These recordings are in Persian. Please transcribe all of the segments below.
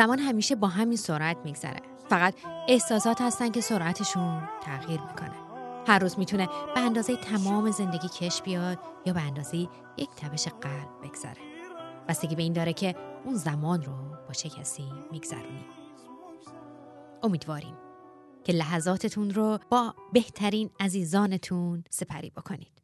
زمان همیشه با همین سرعت میگذره. فقط احساسات هستن که سرعتشون تغییر می‌کنه. هر روز می‌تونه به اندازه تمام زندگی کش بیاد یا به اندازه یک تبش قلب بگذره. بستگی به این داره که اون زمان رو با چه کسی میگذرونیم امیدواریم که لحظاتتون رو با بهترین عزیزانتون سپری بکنید.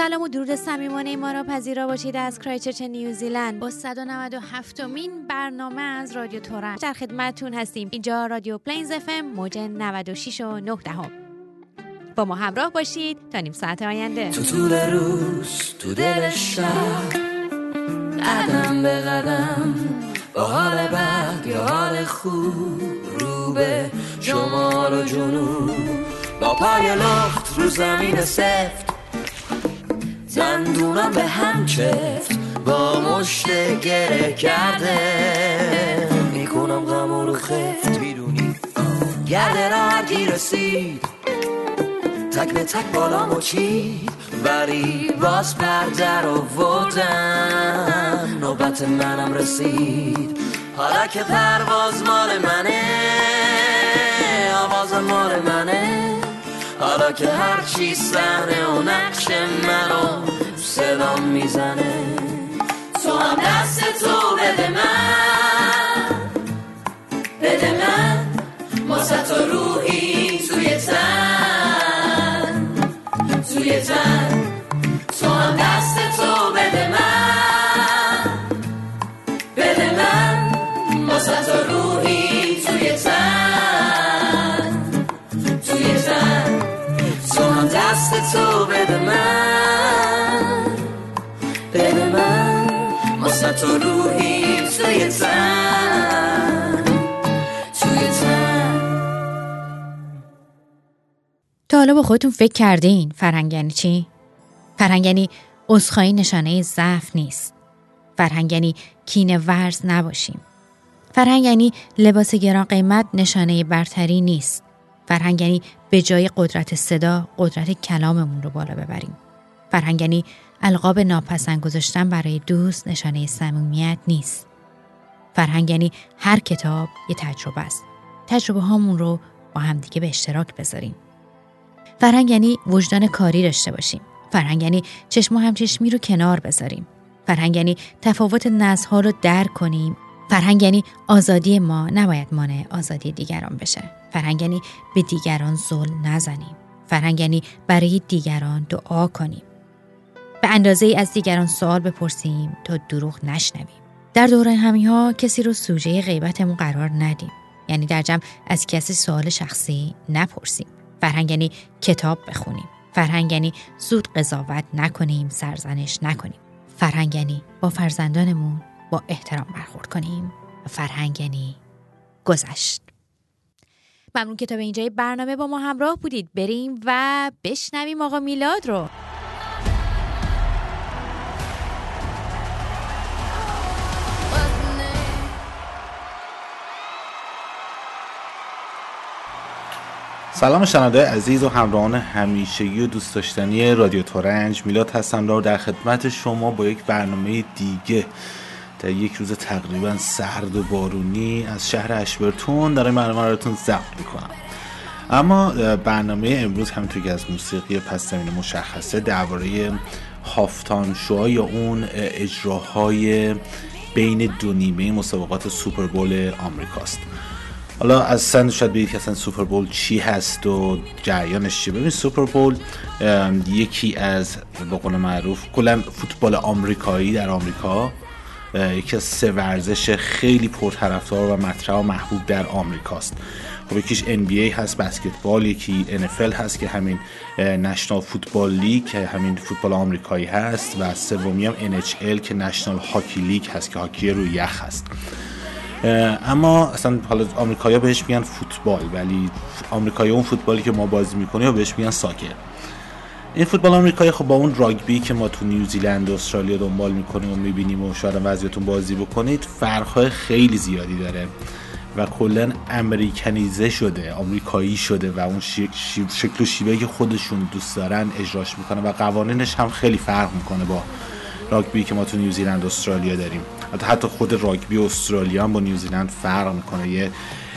سلام و درود صمیمانه ما را پذیرا باشید از کرایچرچ نیوزیلند. با 197 مین برنامه از رادیو ترنج. در خدمتتون هستیم. اینجا رادیو Plains FM موج 96 و 9 دهم با ما همراه باشید تا نیم ساعت آینده. تو طول روز تو دل شب قدم به قدم با حال بد یا حال خوب رو به شمال و جنوب با پای لخت رو زمین سفت. دندونم به هم چفت با مشت گره کرده. می‌کنم غم رو خفت می‌دونی؟ گرده را هر کی رسید. تک به تک بالا چید ولی باز رو ودم نوبت منم رسید. حالا که پرواز مال منه آواز مال منه. حالا که هر چی صحنه و نقش منو صدام می‌زنه. تو هم دست تو بده من. بده من. واسه تو روحی توی تن. توی تن. تو هم دست تو بده من. دست تو بده من بده من واسه تو روحی توی تن تا حالا با خودتون فکر کردین فرهنگ یعنی چی؟ فرهنگ یعنی عذرخواهی نشانه ضعف نیست. فرهنگ یعنی کینه ورز نباشیم. فرهنگ یعنی لباس گران قیمت نشانه برتری نیست. فرهنگ یعنی به جای قدرت صدا قدرت کلاممون رو بالا ببریم. فرهنگ یعنی القاب ناپسند گذاشتن برای دوست نشانه صمیمیت نیست. فرهنگ یعنی هر کتاب یه تجربه است. تجربه هامون رو با همدیگه به اشتراک بذاریم. فرهنگ یعنی وجدان کاری داشته باشیم. فرهنگ یعنی چشم و همچشمی رو کنار بذاریم. فرهنگ یعنی تفاوت نسل‌ها رو درک کنیم. فرهنگ یعنی آزادی ما نباید مانع آزادی دیگران بشه. فرهنگ یعنی به دیگران ظلم نزنیم. فرهنگ یعنی برای دیگران دعا کنیم. به اندازه ای از دیگران سوال بپرسیم تا دروغ نشنویم. در دوره همی ها کسی رو سوژه غیبتمون قرار ندیم. یعنی در جمع از کسی سوال شخصی نپرسیم. فرهنگ یعنی کتاب بخونیم. فرهنگ یعنی زود قضاوت نکنیم، سرزنش نکنیم. فرهنگ یعنی با فرزندانمون با احترام برخورد کنیم. فرهنگ یعنی گذشت. ممنون که تا به اینجای برنامه با ما همراه بودید. بریم و بشنویم آقا میلاد رو. سلام شنونده عزیز و همراهان همیشگی و دوست داشتنی رادیو تورنج میلاد هستم در خدمت شما با یک برنامه دیگه در یک روز تقریبا سرد و بارونی از شهر اشبرتون این برنامه براتون ضبط می‌کنم. اما برنامه امروز همینطور که از موسیقی پس زمینه مشخصه درباره halftime show ها یا اون اجراهای بین دو نیمه مسابقات سوپر بول آمریکاست. حالا از سن شاید بگید که اصلا سوپر بول چی هست و جریانش چیه. ببین سوپر بول یکی از به قول معروف کلا فوتبال آمریکایی در آمریکا یکی از سه ورزش خیلی پرطرفدار و مطرح و محبوب در آمریکاست. خب یکیش NBA هست بسکتبال یکی NFL هست که همین نشنال فوتبال لیگ که همین فوتبال آمریکایی هست و سومی هم NHL که نشنال هاکی لیگ هست که هاکی روی یخ هست. اما اصلا حالا آمریکایی‌ها بهش میگن فوتبال ولی آمریکایی اون فوتبالی که ما بازی می‌کنیم بهش میگن ساکر. این فوتبال آمریکایی خب با اون راگبی که ما تو نیوزیلند و استرالیا دنبال می‌کنیم و می‌بینیم و شاید وضعیتون بازی بکنید فرقهای خیلی زیادی داره و کلا امریکنیزه شده آمریکایی شده و اون شکل و شیوهی که خودشون دوست دارن اجراش می‌کنه و قوانینش هم خیلی فرق می‌کنه با راگبی که ما تو نیوزیلند و استرالیا داریم. حتی خود راگبی استرالیا هم با نیوزیلند فرق می‌کنه. یه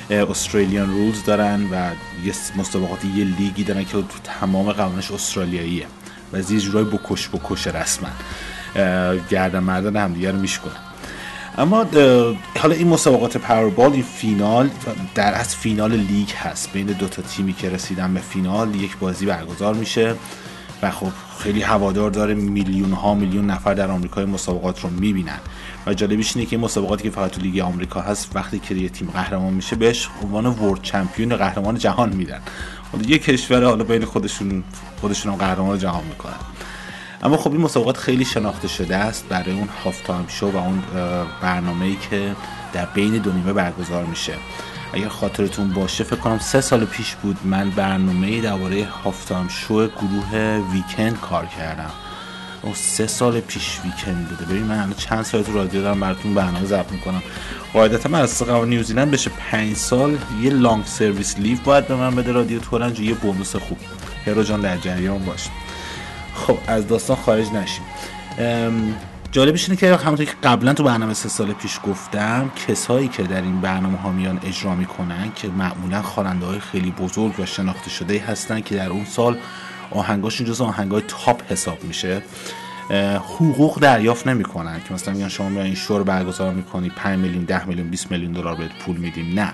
استرالیان رولز دارن و یه مسابقات یه لیگی دارن که تو تمام قوانش استرالیاییه. و از یه جورای بکش بکش رسما. گردن مردن هم دیگه رو میشکنن اما حالا این مسابقات پاوربال این فینال در از فینال لیگ هست. بین دو تا تیمی که رسیدن به فینال یک بازی برگزار میشه. و خب خیلی هوادار داره میلیون ها میلیون نفر در آمریکا مسابقات رو می‌بینن. و جالبیش اینه که مسابقاتی که فقط تو لیگ آمریکا هست وقتی که یه تیم قهرمان میشه بهش عنوان ورد چمپیون قهرمان جهان میدن. حالا یه کشور حالا بین خودشون خودشون هم قهرمان جهان می‌کنن. اما خب این مسابقات خیلی شناخته شده است برای اون halftime show و اون برنامه‌ای که در بین دو نیمه برگزار میشه. اگر خاطرتون باشه فکر کنم سه سال پیش بود من برنامه درباره halftime show گروه ویکند کار کردم. اون سه سال پیش ویکند بوده. ببین من الان چند سال تو رادیو دارم براتون برنامه ضبط می‌کنم. قاعدتا من از قوانین نیوزیلند بشه پنج سال یه long service leave باید به من بده. رادیو ترنج یه bonus خوب. هرو جان در جریان باش. خب از داستان خارج نشیم. جالبش اینه که همونطور که قبلا تو برنامه سه سال پیش گفتم کسایی که در این برنامه ها میان اجرا می‌کنن که معمولا خواننده های خیلی بزرگ و شناخته شده هستن که در اون سال آهنگاشون جز آهنگای تاپ حساب میشه. حقوق دریافت نمی‌کنن که مثلا میگن شما میان این شور برگزار می‌کنی 5 میلیون 10 میلیون 20 میلیون دلار بهت پول میدیم. نه.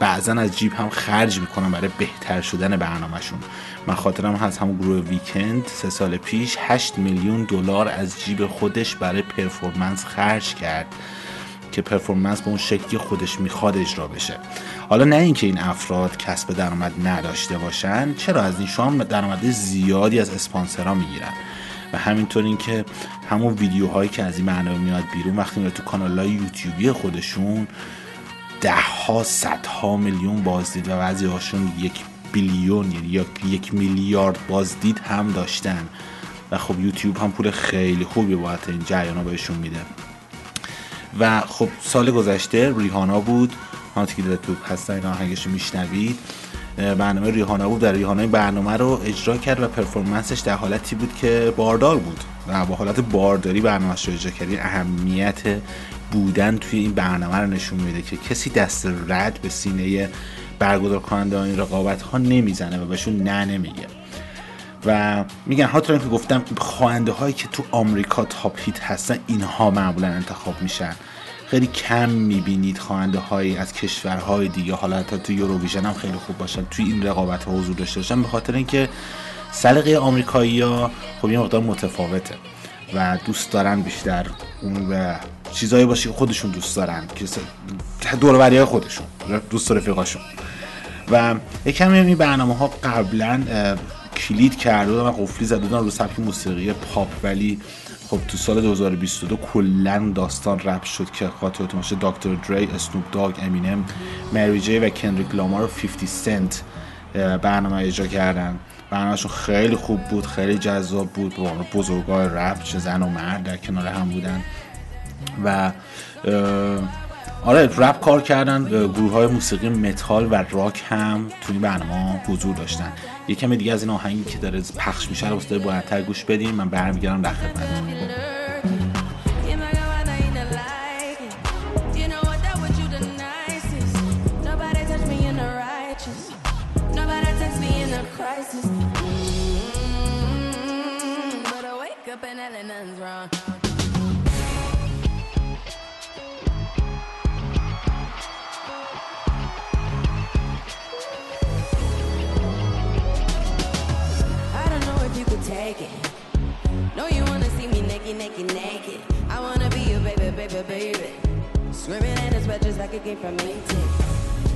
بعضا از جیب هم خرج می‌کنن برای بهتر شدن برنامهشون. من خاطرم هست همون گروه ویکند سه سال پیش 8 میلیون دلار از جیب خودش برای پرفورمنس خرج کرد که پرفورمنس به اون شکلی خودش می‌خواد اجرا بشه. حالا نه اینکه این افراد کسب درآمد نداشته باشن چرا؟ از این شام درآمد زیادی از اسپانسرها می‌گیرن. و همینطور اینکه همون ویدیوهایی که از این برنامه میاد بیرون وقتی میاد تو کانال های یوتیوبی خودشون ده ها صد ها میلیون بازدید و بعضی هاشون یک بیلیون یعنی یک میلیارد بازدید هم داشتن. و خب یوتیوب هم پول خیلی خوبی باید این جریان بهشون میده. و خب سال گذشته ریحانا بود. همونطور که تو هستن این آهنگش میشنوید. برنامه ریحانا بود. در ریحانا برنامه رو اجرا کرد و پرفورمنسش در حالتی بود که باردار بود. و با حالت بارداری برنامهش رو اجرا کرد. اهمیت بودن توی این برنامه رو نشون میده که کسی دست رد به سینه برگزار کننده این رقابت ها نمی‌زنه و بهشون نه نمیگه. و میگن ها که گفتم خواننده هایی که تو آمریکا تاپ هیت هستن اینها معمولا انتخاب میشن. خیلی کم می‌بینید خواننده هایی از کشورهای دیگه حالا حتی تو یوروویژن هم خیلی خوب باشن توی این رقابت ها حضور داشته باشن به خاطر اینکه سلیقه آمریکایی ها خب یه مقدار متفاوته و دوست دارن بیشتر اون چیزایی باشه که خودشون دوست دارن که دوروری های خودشون دوست رفیقاشون. و یکم این برنامه ها قبلا کلید کرده و قفلی زده بودن رو سبک موسیقی پاپ. ولی خب تو سال 2022 کلا داستان رپ شد که خاطرتون باشه دکتر دری اسنوپ داگ امینم مری جی و کندریک لامار و 50 سنت برنامه اجرا کردن. برنامهشون خیلی خوب بود خیلی جذاب بود. با بزرگای رپ چه زن و مرد در کنار هم بودن. و آره رپ کار کردن گروه های موسیقی متال و راک هم توی برنامه حضور داشتن. یه کمی دیگه از این آهنگی که داره پخش میشه رو واسه بلندتر گوش بدیم من برمیگردم در خدمتتون. Baby, baby. Baby. Swimming in his sweat just like a game from 18.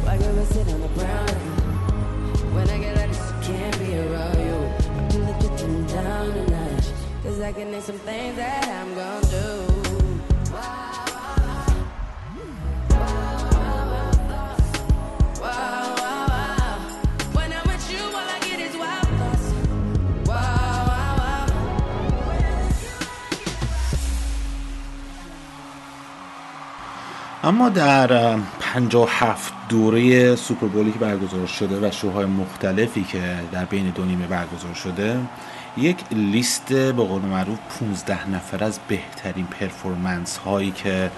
Why girl sit on the ground? When I get this, I can't be around you. I'm legit and down a notch. Cause I can name some things that I'm gonna do. اما در 57 دوره سوپربولی که برگزار شده و شوهای مختلفی که در بین دو نیمه برگزار شده یک لیست به قول معروف 15 نفر از بهترین پرفورمنس هایی که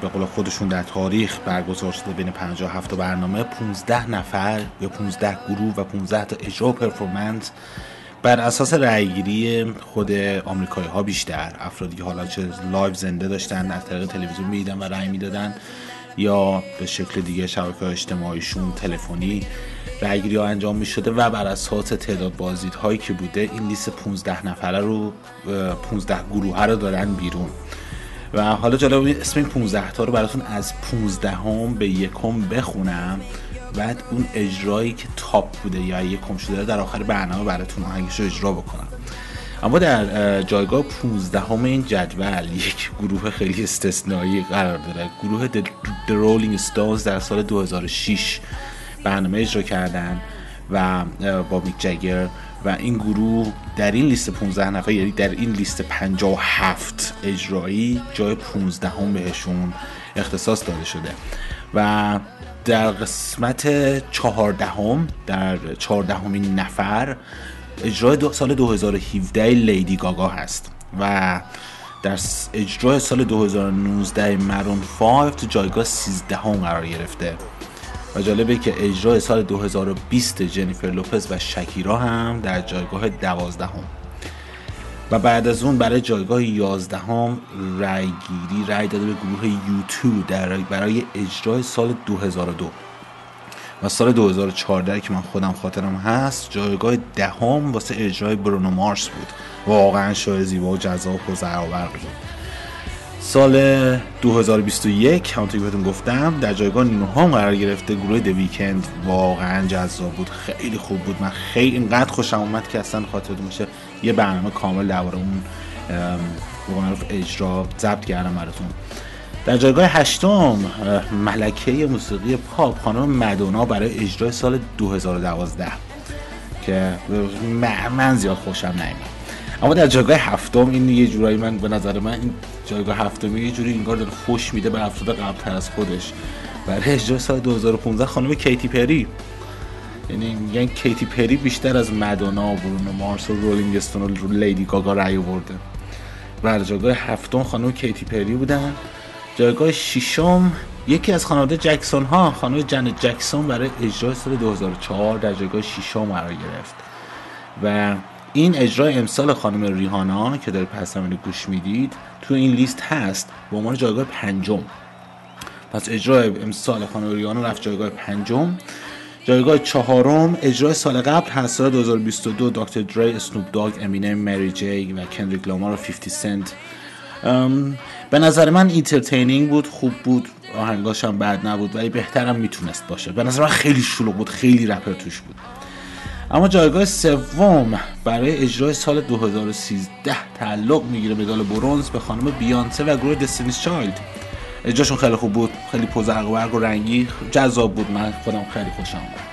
به قول خودشون در تاریخ برگزار شده بین 57 تا برنامه 15 نفر یا 15 گروه و 15 تا اجرا پرفورمنس بر اساس رأیگیری خود آمریکایی ها بیشتر افرادی که حالا چه live زنده داشتن از طریق تلویزیون می‌دیدن و رأی می‌دادن یا به شکل دیگه شبکه اجتماعیشون تلفنی رأیگیری ها انجام می شده و بر اساس تعداد بازدید هایی که بوده این لیست 15 نفره رو اه، 15 گروه رو دادن بیرون. و حالا جالب اسم این 15 تا رو براتون از 15 هم به یکم بخونم. بعد اون اجرایی که تاپ بوده یا یکم شده رو در آخر برنامه براتون آهنگش رو اجرا بکنم. اما در اه، جایگاه 15 هم این جدول یک گروه خیلی استثنایی قرار داره. گروه The, Rolling Stones در سال 2006 برنامه اجرا کردن و با میک جگر و این گروه در این لیست 15 نفر یعنی در این لیست 57 اجرایی جای 15 هم بهشون اختصاص داده شده. و در قسمت چهاردهم در چهاردهمین نفر اجرای دو سال 2017 لیدی گاگا هست و در اجرای سال 2019 مرون 5 تو جایگاه 13 هم قرار گرفته. و جالبه که اجرای سال 2020 جنیفر لوپز و شکیرا هم در جایگاه 12 هم و بعد از اون برای جایگاه 11 هم رای گیری رای داده به گروه یوتیوب در برای اجرای سال 2002 و سال 2014 که من خودم خاطرم هست جایگاه دهم واسه اجرای برونو مارس بود. واقعا شای زیبا و جذاب و زرآورقی بود. سال 2021 همونطور که بهتون گفتم در جایگاه نهم قرار گرفته گروه د ویکند واقعا جذاب بود خیلی خوب بود. من خیلی اینقدر خوشم اومد که اصلا خاطرتون باشه. یه برنامه کامل درباره اون به اجرا ضبط کردم براتون. در جایگاه هشتم ملکه موسیقی پاپ خانم مدونا برای اجرای سال 2012 که من, زیاد خوشم نمیاد اما در جایگاه هفتم این یه جورایی من به نظر من این جایگاه هفتم یه جوری انگار داره فوش میده به افراد قبل از خودش. برای اجرای سال 2015 خانم کیتی پری. یعنی میگن کیتی پری بیشتر از مدونا و برونو مارس و رولینگ استون و لیدی گاگا رأی آورده. در جایگاه هفتم خانم کیتی پری بودن. جایگاه ششم یکی از خانواده جکسون ها خانم جنت جکسون برای اجرای سال 2004 در جایگاه ششم قرار گرفت. و این اجرای امسال خانم ریهانا که در پس گوش می‌دید تو این لیست هست به عنوان جایگاه پنجم. پس اجرای امسال خانم ریهانا رفت جایگاه پنجم. جایگاه چهارم اجرای سال قبل هست. سال 2022 دکتر دری اسنوپ داگ امینم مری جی و کندریک لامار و 50 سنت. به نظر من entertaining بود خوب بود آهنگاش هم بد نبود ولی بهترم می‌تونست باشه. به نظر من خیلی شلوغ بود خیلی رپر توش بود. اما جایگاه سوم برای اجرای سال 2013 تعلق می‌گیره مدال برونز به خانم بیانسه و گروه Destiny's Child. اجراشون خیلی خوب بود خیلی پرزرق و رنگی. جذاب بود من خودم خیلی خوشم اومد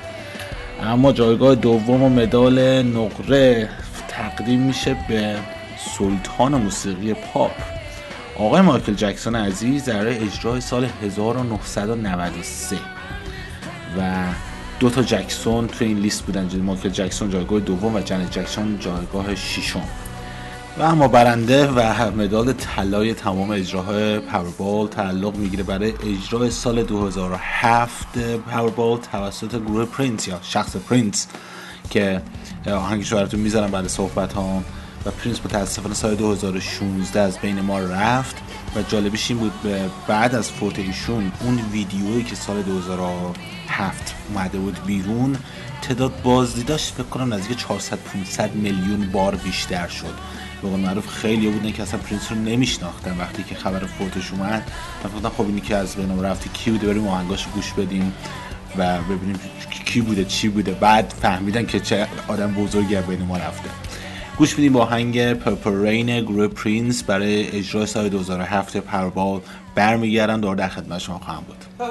اما جایگاه دوم و مدال نقره تقدیم میشه به سلطان موسیقی پاپ. آقای مایکل جکسون عزیز در اجرای سال 1993 و دو تا جکسون تو این لیست بودن مایکل جکسون جایگاه دوم و جنت جکسون جایگاه ششم. و اما برنده و مدال طلای تمام اجراهای پاوربال تعلق می‌گیره برای اجرای سال 2007 پاوربال توسط گروه پرینس یا شخص پرینس که آهنگش رو براتون می‌ذارم بعد صحبت ها و پرینس متاسفانه سال 2016 از بین ما رفت و جالبش این بود بعد از فوت ایشون اون ویدیویی که سال 2007 اومده بود بیرون تعداد بازدیداش فکر کنم نزدیک 400 500 میلیون بار بیشتر شد. به قول معروف خیلی بودن که اصلا پرینس رو نمیشناختن وقتی که خبر فوتش اومد. من گفتم خب اینی که از بین رفته کی بوده؟ بریم آهنگاشو گوش بدیم و ببینیم کی بوده چی بوده. بعد فهمیدن که چه آدم بزرگی بین ما رفته. گوش میدیم با هنگ پرپر رین گروه پرینس برای اجرای سال 2007 پربال برمیگردن. دور در خدمت شما خواهم بود.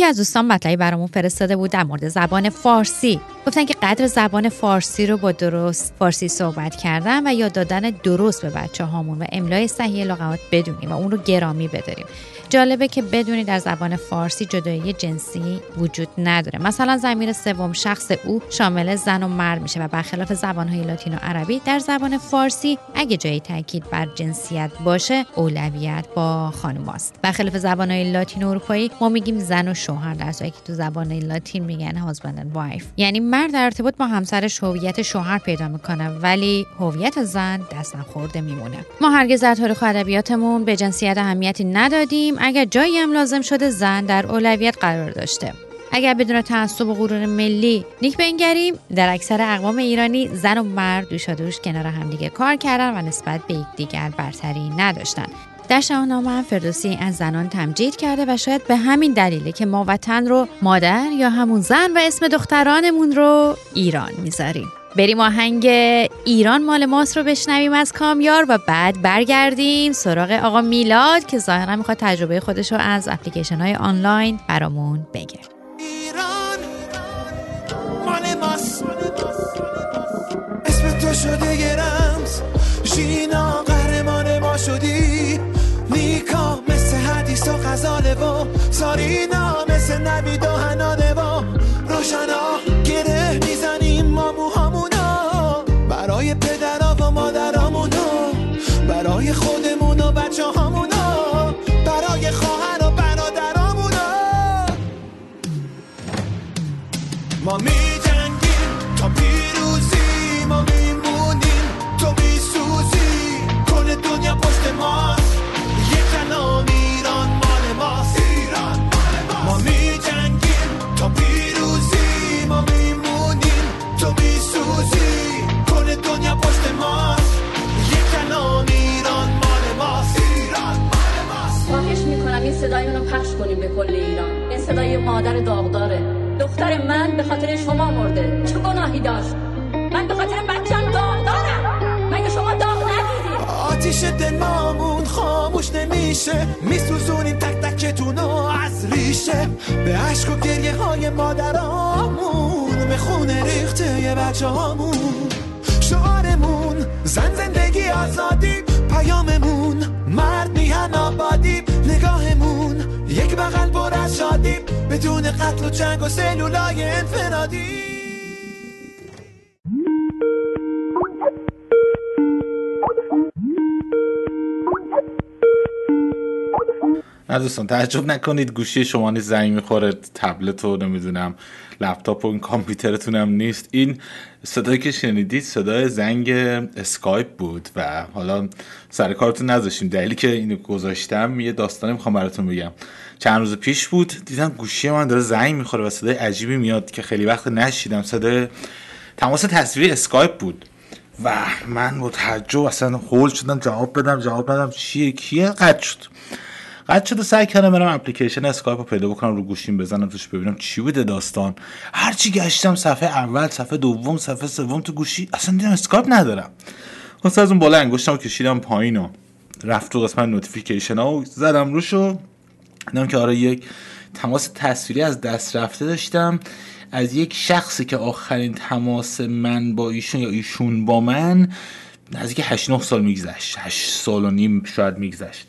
یکی از دوستان مطلبی برامون فرستاده بود در مورد زبان فارسی. گفتن که قدر زبان فارسی رو با درست فارسی صحبت کردن و یاد دادن درست به بچه هامون و املای صحیح لغات بدونیم و اون رو گرامی بداریم. جالبه که بدونی در زبان فارسی جدایی جنسی وجود نداره. مثلا زمیر سوم شخص او شامل زن و مرد میشه و برخلاف زبانهای لاتین و عربی در زبان فارسی اگه جایی تاکید بر جنسیت باشه اولویت با خانوماست برخلاف زبانهای لاتین و اروپایی ما میگیم زن و شوهر در که تو زبان لاتین میگن هازبند وایف یعنی مرد در ارتباط با همسرش هویت شوهر پیدا می‌کنه ولی هویت زن دستم خورده میمونه. ما هرگز در تاریخ ادبیاتمون به جنسیت اهمیتی ندادیم اگر جایی هم لازم شده زن در اولویت قرار داشته. اگر بدون تعصب و غرور ملی نیک بنگریم در اکثر اقوام ایرانی زن و مرد دوشا دوش کنار همدیگه کار کردن و نسبت به یکدیگر برتری نداشتن. در شاهنامه فردوسی از زنان تمجید کرده و شاید به همین دلیله که ما وطن رو مادر یا همون زن و اسم دخترانمون رو ایران می‌ذاریم. بریم آهنگ ایران مال ماست رو بشنویم از کامیار و بعد برگردیم سراغ آقا میلاد که ظاهرا می‌خواد تجربه خودش رو از اپلیکیشن های آنلاین برامون بگه. ایران مال ماست. اسم تو شده یه رمز. ژینا قهرمان ما شدی. نیکا مثل حدیث و غزاله و سارینا. صدای مادر داغداره. دختر من به خاطر شما مرده. چه گناهی داشت؟ من به خاطر بچم داغدارم. مگه شما داغ ندیدید آتیش دلمامون خاموش نمیشه. میسوزونیم تک تکتونو از ریشه. به عشق و گریه های مادرامون. به خونه ریخته بچه هامون شعارمون زن زندگی آزادی. پیاممون پر از شادی بدون قتل و جنگ و سلولای انفرادی. نه دوستان تعجب نکنید گوشی شما نیست زنگ می‌خوره تبلت و نمی‌دونم لپتاپ و این کامپیوترتون هم نیست. این صدایی که شنیدید صدای زنگ اسکایپ بود و حالا سر کارتون نذاشتیم دلیلی که اینو گذاشتم یه داستانی می‌خوام براتون بگم. چند روز پیش بود دیدم گوشی من داره زنگ می‌خوره و صدای عجیبی میاد که خیلی وقت نشنیدم. صدای تماس تصویری اسکایپ بود. و من با اصلا هول شدم جواب بدم جواب بدم چیه؟ کیه؟ قطع شد. قطع شد و سعی کردم برم اپلیکیشن اسکایپ رو پیدا بکنم رو گوشیم بزنم توش ببینم چی بوده داستان. هرچی گشتم صفحه اول صفحه دوم صفحه سوم تو گوشی اصلا دیدم اسکایپ ندارم. خلاصه از اون بالا انگشتم کشیدم پایین و رفت تو قسمت notification ها و زدم روش و دیدم که آره یک تماس تصویری از دست رفته داشتم. از یک شخصی که آخرین تماس من با ایشون یا ایشون با من نزدیک 8 9 سال میگذشت. 8 سال و نیم شاید میگذشت.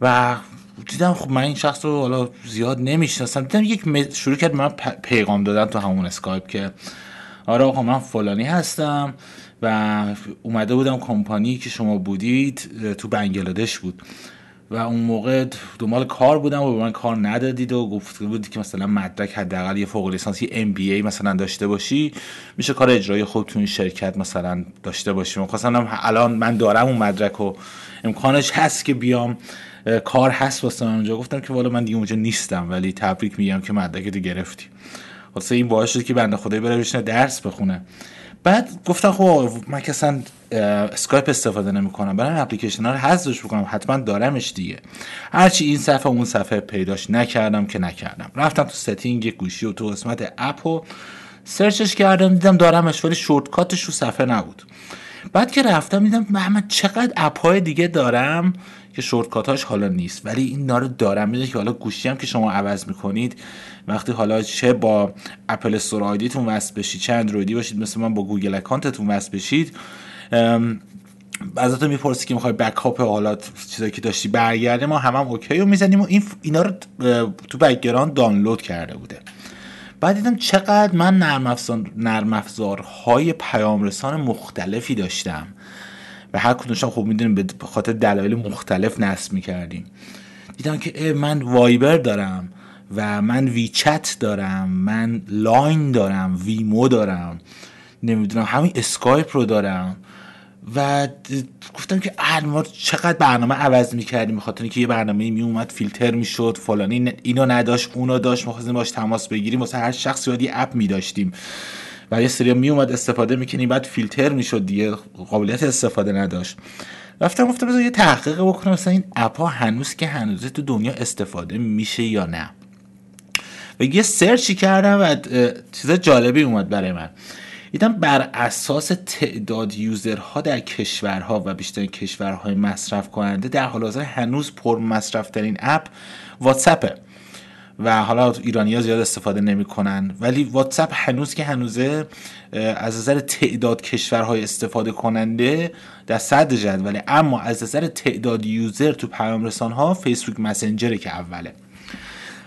و دیدم خب من این شخص رو حالا زیاد نمی‌شناسم. دیدم یک شروع کرد من پیغام دادن تو همون اسکایپ که آره آقا من فلانی هستم و اومده بودم کمپانی که شما بودید تو بنگلادش بود. و اون موقع دنبال کار بودم و به من کار ندادید و گفته بودی که مثلا مدرک حداقل یه فوق لیسانسی ام بی ای مثلا داشته باشی میشه کار اجرایی خوب تو این شرکت مثلا داشته باشی. خواستم الان من دارم اون مدرک و امکانش هست که بیام کار هست واسه من اونجا. گفتم که والا من دیگه اونجا نیستم ولی تبریک میگم که مدرک تو گرفتی. واسه این باعث شد که بنده خدایی بره بشینه درس بخونه. بعد گفتم خب من که اصلا اسکایپ استفاده نمی‌کنم برم اپلیکیشن ها رو حذفش بکنم حتما دارمش دیگه. هرچی این صفحه اون صفحه پیداش نکردم که نکردم. رفتم تو setting گوشی و تو قسمت app و search ش کردم دیدم دارمش ولی shortcut ش رو صفحه نبود. بعد که رفتم دیدم من چقدر app های دیگه دارم؟ که shortcut اش حالا نیست. ولی اینا رو دارم. میده که حالا گوشی هم که شما عوض می‌کنید وقتی حالا چه با Apple Store ID تون وصل بشید چه اندرویدی باشید مثل من با Google account تون وصل بشید ازتون می‌پرسه که می‌خوای backup حالا چیزایی که داشتی برگرده ما هم هم okay رو می‌زنیم و این اینا رو تو background دانلود کرده بوده. بعد دیدم چقدر من نرم, افزار، نرم افزارهای پیام رسان مختلفی داشتم. و هر کدومشون خب می‌دونیم به خاطر دلایل مختلف نصب می‌کردیم. دیدم که من وایبر دارم و من ویچت دارم من لاین دارم ویمو دارم نمی‌دونم همین اسکایپ رو دارم. و گفتم که ما چقدر برنامه عوض می‌کردیم به خاطر اینکه یه برنامه می اومد فیلتر می‌شد فلانی اینو نداشت اونو داشت ما باش تماس بگیریم واسه هر شخصی یه app می داشتیم و یه سری می اومد استفاده می‌کنیم بعد فیلتر می‌شد دیگه قابلیت استفاده نداشت. رفتم گفتم بذار یه تحقیق بکنم مثلا این اپ ها هنوز که هنوزه تو دنیا استفاده میشه یا نه. و یه سرچی کردم و چیز جالبی اومد برای من. دیدم بر اساس تعداد یوزرها در کشورها و بیشتر کشورهای مصرف کننده در حال حاضر هنوز پر مصرف ترین اپ واتساپه. و حالا ایرانی ها زیاد استفاده نمی‌کنن. ولی واتساپ هنوز که هنوزه از نظر تعداد کشورهای استفاده کننده در صدر جدوله اما از نظر تعداد user تو پیام رسان ها فیسبوک مسنجره که اوله.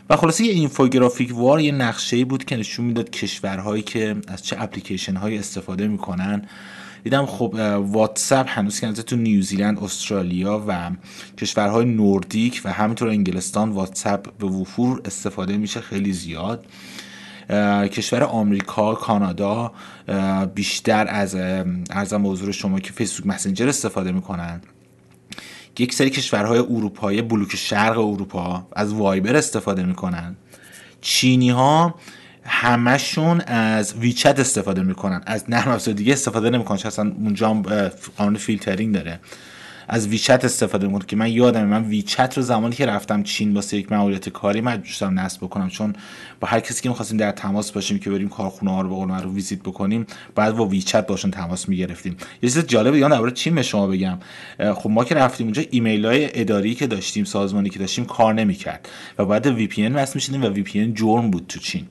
و خلاصه یه اینفوگرافیک وار یه نقشه بود که نشون می‌داد کشورهایی که از چه اپلیکیشن هایی استفاده می‌کنن. دیدم خب واتساپ هنوز که تو نیوزیلند استرالیا و کشورهای نوردیک و همینطور انگلستان واتساپ به وفور استفاده میشه خیلی زیاد. کشور آمریکا کانادا بیشتر از عرضم حضور شما که فیسبوک مسنجر استفاده می‌کنن. یک سری کشورهای اروپایی بلوک شرق اروپا از وایبر استفاده می‌کنن. چینی ها همشون از ویچت استفاده می‌کنن. از نرم افزار دیگه استفاده نمی‌کنن. چون اصلا اونجا قانون فیلترینگ داره. از ویچت استفاده می‌کنم که من یادم من ویچت رو زمانی که رفتم چین واسه یک ماموریت کاری مجبور شدم نصب بکنم. چون با هر کسی که می‌خواستیم در تماس باشیم که بریم کارخونه ها رو به رو ویزیت بکنیم بعد با ویچت باشون تماس می‌گرفتیم. یه چیز جالب دیگه درباره چین به شما بگم؟ خب ما که رفتیم اونجا ایمیل های اداری که داشتیم سازمانی که داشتیم کار نمی‌کرد. و بعد VPN وصل می‌شدیم و VPN جرم بود تو چین.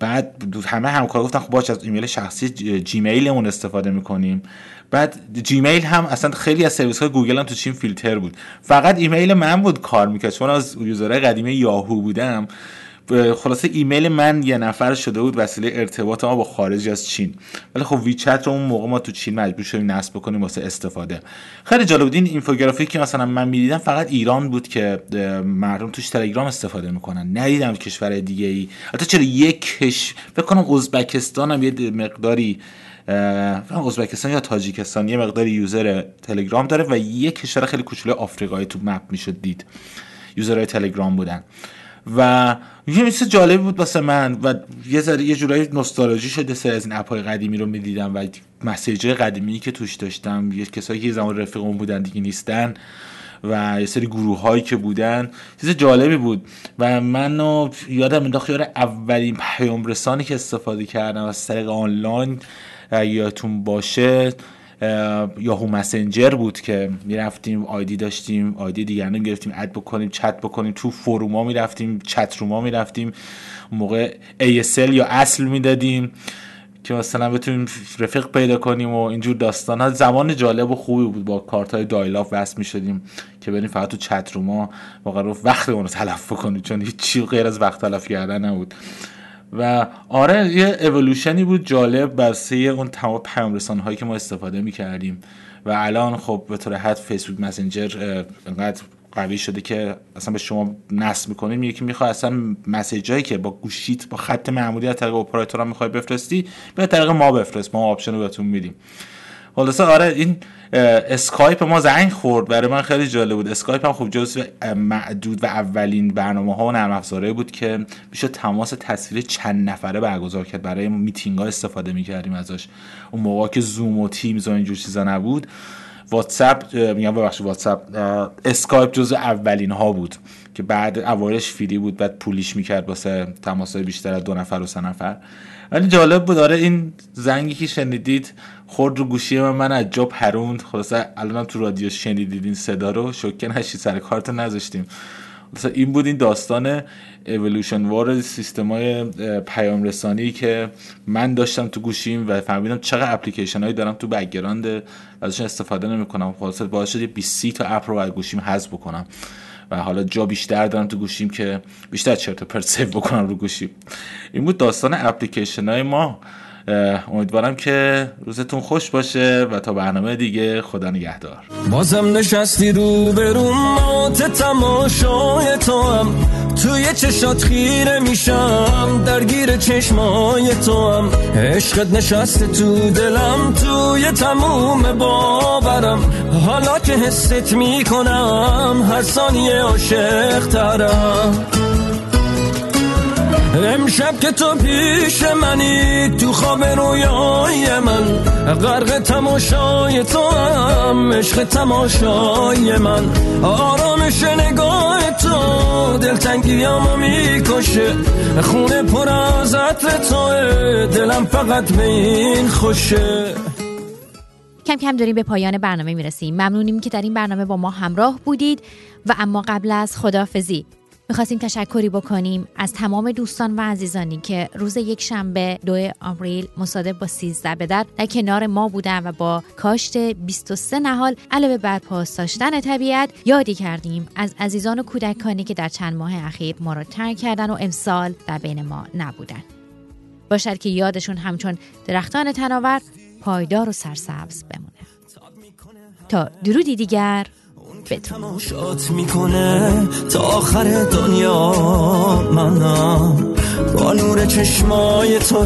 بعد همه همکار گفتن خب باشه از ایمیل شخصی جیمیلمون استفاده می‌کنیم. بعد جیمیل هم اصلا خیلی از سرویس های گوگل هم تو چین فیلتر بود. فقط ایمیل من بود کار می‌کرد چون از user های قدیمی یاهو بودم. خلاصه ایمیل من یه نفر شده بود وسیله ارتباط ما با خارج از چین. ولی خب ویچت رو اون موقع ما تو چین مجبور شدیم نصب بکنیم واسه استفاده. خیلی جالب بود. این اینفوگرافیک که مثلا من می‌دیدم فقط ایران بود که مردم توش تلگرام استفاده می‌کنن. ندیدم کشور دیگه ای حتی چرا یک کش فکر کنم ازبکستان هم یه مقداری ازبکستان یا تاجیکستان یه مقداری یوزر تلگرام داره و یک کشور خیلی کوچولو آفریقایی تو مپ می‌شد دید. یوزرهای تلگرام بودن. و یه مثل جالب بود واسه من و یه ذره یه جورایی نوستالژی شده سر از این اپهای قدیمی رو می‌دیدم و مسیج قدیمی که توش داشتم. یه کسایی که زمان رفیقمون بودن دیگه نیستن و یه سری گروه هایی که بودن. چیز جالبی بود و منو یادم انداخت یاد اولین پیام رسانی که استفاده کردم از طریق آنلاین یادتون باشه یاهو مسنجر بود که می‌رفتیم آیدی داشتیم آیدی دیگران گرفتیم اد بکنیم چت بکنیم تو فروما می‌رفتیم چت روما می‌رفتیم. موقع ASL یا اصل می‌دادیم که مثلا بتونیم رفیق پیدا کنیم و اینجور داستان ها. زمان جالب و خوبی بود. با کارت های دایلاف وصل می شدیم که بریم فقط تو چت روما واقعا وقت اون رو تلف بکنیم چون هیچ غیر از وقت تلف کردن نبود. و آره یه اولوشنی بود جالب بر اون تمام پیام هایی که ما استفاده می کردیم و الان خب به طور حد فیسبوک مسنجر انقدر قوی شده که اصلا به شما نصب می‌کنیم یکی می‌خواد اصلا message ایی که با گوشیت با خط معمولی از طریق اپراتور می‌خوای بفرستی به طریق ما بفرست. ما option رو بهتون میدیم. خلاصه آره این اسکایپ ما زنگ خورد. برای من خیلی جالب بود. اسکایپ هم خوب جزو معدود و اولین برنامه ها و نرم افزاره بود که میشه تماس تصویر چند نفره برگزار کرد. برای میتینگ ها استفاده می‌کردیم ازش. اون موقع که زوم و تیمز و اینجور چیزا نبود. واتساپ میگم ببخشید واتساپ اسکایپ جزو اولین ها بود. که بعد اوایلش free بود بعد پولیش می‌کرد واسه تماس بیشتر از دو نفر و سه نفر. ولی جالب بود آره این زنگی که شنیدید خورد رو گوشی من من از جا پروند. خلاصه الانم تو رادیو شنیدید این صدا رو. شوکه نشی سر کارت نذاشتیم. مثلا این بود این داستان اولوشن وار سیستم های پیام رسانی که من داشتم تو گوشیم و فهمیدم چقدر اپلیکیشن هایی دارم تو background. ازشون استفاده نمی کنم خلاصه باعث شد 20 تا app رو از گوشیم حذف بکنم. و حالا جا بیشتر دارم تو گوشیم که بیشتر چرت پرت save بکنم رو گوشیم. این بود داستان اپلیکیشن های ما. امیدوارم که روزتون خوش باشه و تا برنامه دیگه خدا نگهدار. بازم نشستی رو برون مات تماشای تو هم توی چشات خیره میشم درگیر چشمای تو هم عشقت نشسته تو دلم توی تموم باورم. حالا که حست می‌کنم هر ثانیه عاشق ترم امشب که تو پیش منی تو خواب رویای من. غرق تماشای تو هم عشق تماشای من. آرامش نگاه تو دلتنگیامو می‌کشه. خونه پر از عطر تو دلم فقط به این خوشه. کم کم داریم به پایان برنامه می‌رسیم. ممنونیم که در این برنامه با ما همراه بودید. و اما قبل از خدافزی می‌خواستیم تشکری بکنیم از تمام دوستان و عزیزانی که روز یک شنبه دو آوریل مصادف با 13 به در در کنار ما بودن و با کاشت 23 نهال علاوه بر پاس داشتن طبیعت یادی کردیم از عزیزان و کودکانی که در چند ماه اخیر ما را ترک کردن و امسال در بین ما نبودن. باشد که یادشون همچون درختان تناور پایدار و سرسبز بمونه. تا درودی دیگر. تماشات می‌کنه تا آخر دنیا منم. با نور چشمای تو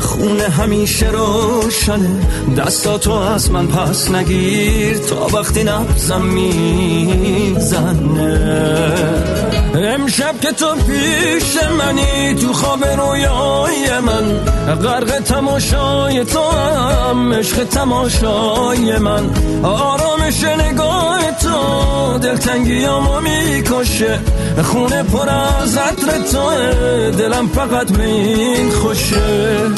خونه همیشه روشنه. دستاتو از من پس نگیر تا وقتی نبزم می‌زنه. امشب که تو پیش منی تو خواب رویای من. غرق تماشای تو هم عشق تماشای من. آرامش نگاه تو دلتنگیامو می‌کشه. خونه پر از عطر تو دلم فقط من خوشه.